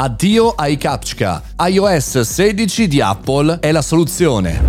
Addio ai CAPTCHA. iOS 16 di Apple è la soluzione.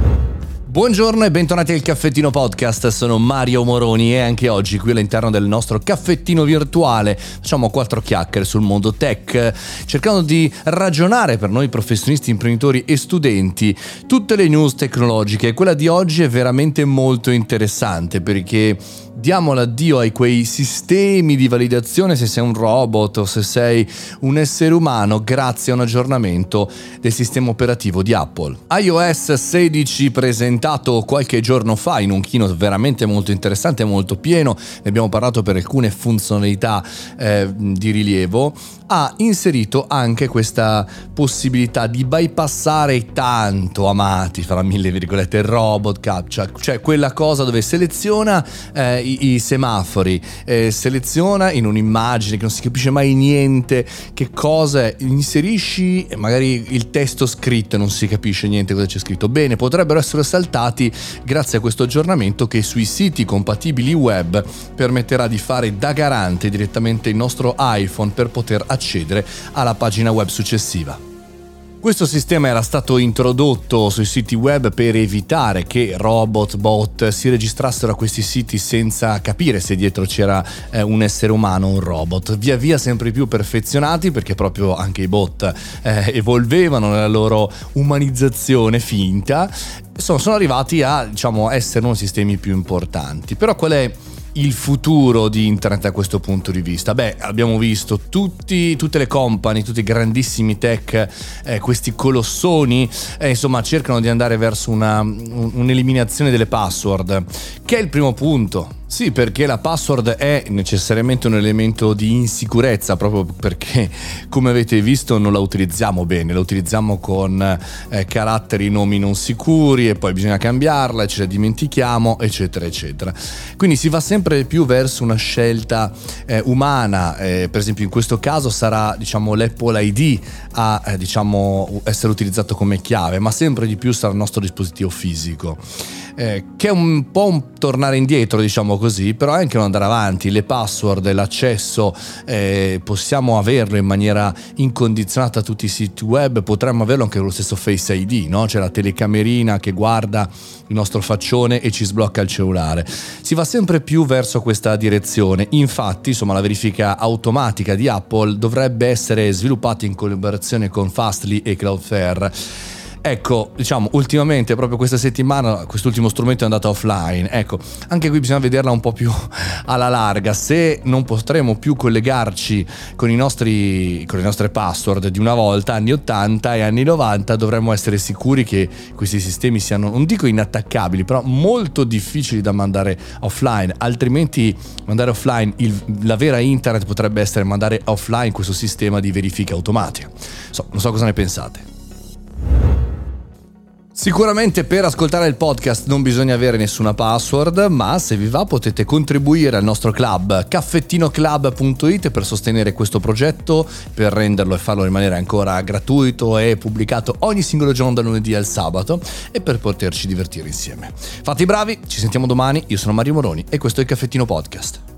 Buongiorno e bentornati al Caffettino Podcast, sono Mario Moroni e anche oggi qui all'interno del nostro caffettino virtuale facciamo quattro chiacchiere sul mondo tech, cercando di ragionare per noi professionisti, imprenditori e studenti tutte le news tecnologiche. Quella di oggi è veramente molto interessante perché diamo l'addio ai quei sistemi di validazione se sei un robot o se sei un essere umano grazie a un aggiornamento del sistema operativo di Apple. iOS 16 presentato qualche giorno fa in un keynote veramente molto interessante molto pieno, ne abbiamo parlato per alcune funzionalità eh, di rilievo, ha inserito anche questa possibilità di bypassare i tanto amati, fra mille virgolette, robot captcha, cioè quella cosa dove seleziona eh, i, i, semafori, eh, seleziona in un'immagine che non si capisce mai niente che cosa inserisci magari il testo scritto e non si capisce niente cosa c'è scritto. Bene, potrebbero essere saltati grazie a questo aggiornamento che sui siti compatibili web permetterà di fare da garante direttamente il nostro iPhone per poter accedere alla pagina web successiva. Questo sistema era stato introdotto sui siti web per evitare che robot, bot si registrassero a questi siti senza capire se dietro c'era eh, un essere umano o un robot. Via via sempre più perfezionati perché proprio anche i bot eh, evolvevano nella loro umanizzazione finta, sono, sono arrivati a diciamo, essere uno dei sistemi più importanti. Però qual è il futuro di internet da questo punto di vista? Beh, abbiamo visto tutti, tutte le company, tutti i grandissimi tech, eh, questi colossoni, eh, insomma, cercano di andare verso una, un, un'eliminazione delle password, che è il primo punto sì, perché la password è necessariamente un elemento di insicurezza, proprio perché, come avete visto, non la utilizziamo bene, la utilizziamo con eh, caratteri, nomi non sicuri e poi bisogna cambiarla, ce la dimentichiamo, eccetera, eccetera. Quindi si va sempre più verso una scelta eh, umana, eh, per esempio in questo caso sarà diciamo, l'Apple ID a eh, diciamo, essere utilizzato come chiave, ma sempre di più sarà il nostro dispositivo fisico eh, che è un po' un tornare indietro, diciamo così, però è anche un andare avanti. Le password, l'accesso, eh, possiamo averlo in maniera incondizionata a tutti i siti web, potremmo averlo anche con lo stesso Face ID, no? C'è la telecamerina che guarda il nostro faccione e ci sblocca il cellulare. Si va sempre più verso questa direzione. Infatti, insomma, la verifica automatica di Apple dovrebbe essere sviluppata in collaborazione con Fastly e Cloudflare Ecco, diciamo, ultimamente, proprio questa settimana, quest'ultimo strumento è andato offline. Ecco, anche qui bisogna vederla un po' più alla larga. Se non potremo più collegarci con, nostri, con le nostre password di una volta, anni 80 e anni 90, dovremmo essere sicuri che questi sistemi siano, non dico inattaccabili, però molto difficili da mandare offline. Altrimenti mandare offline il, la vera internet potrebbe essere mandare offline questo sistema di verifica automatica. So, non so cosa ne pensate. Sicuramente per ascoltare il podcast non bisogna avere nessuna password, ma se vi va potete contribuire al nostro club caffettinoclub.it per sostenere questo progetto, per renderlo e farlo rimanere ancora gratuito e pubblicato ogni singolo giorno dal lunedì al sabato e per poterci divertire insieme. Fate i bravi, ci sentiamo domani, io sono Mario Moroni e questo è il Caffettino Podcast.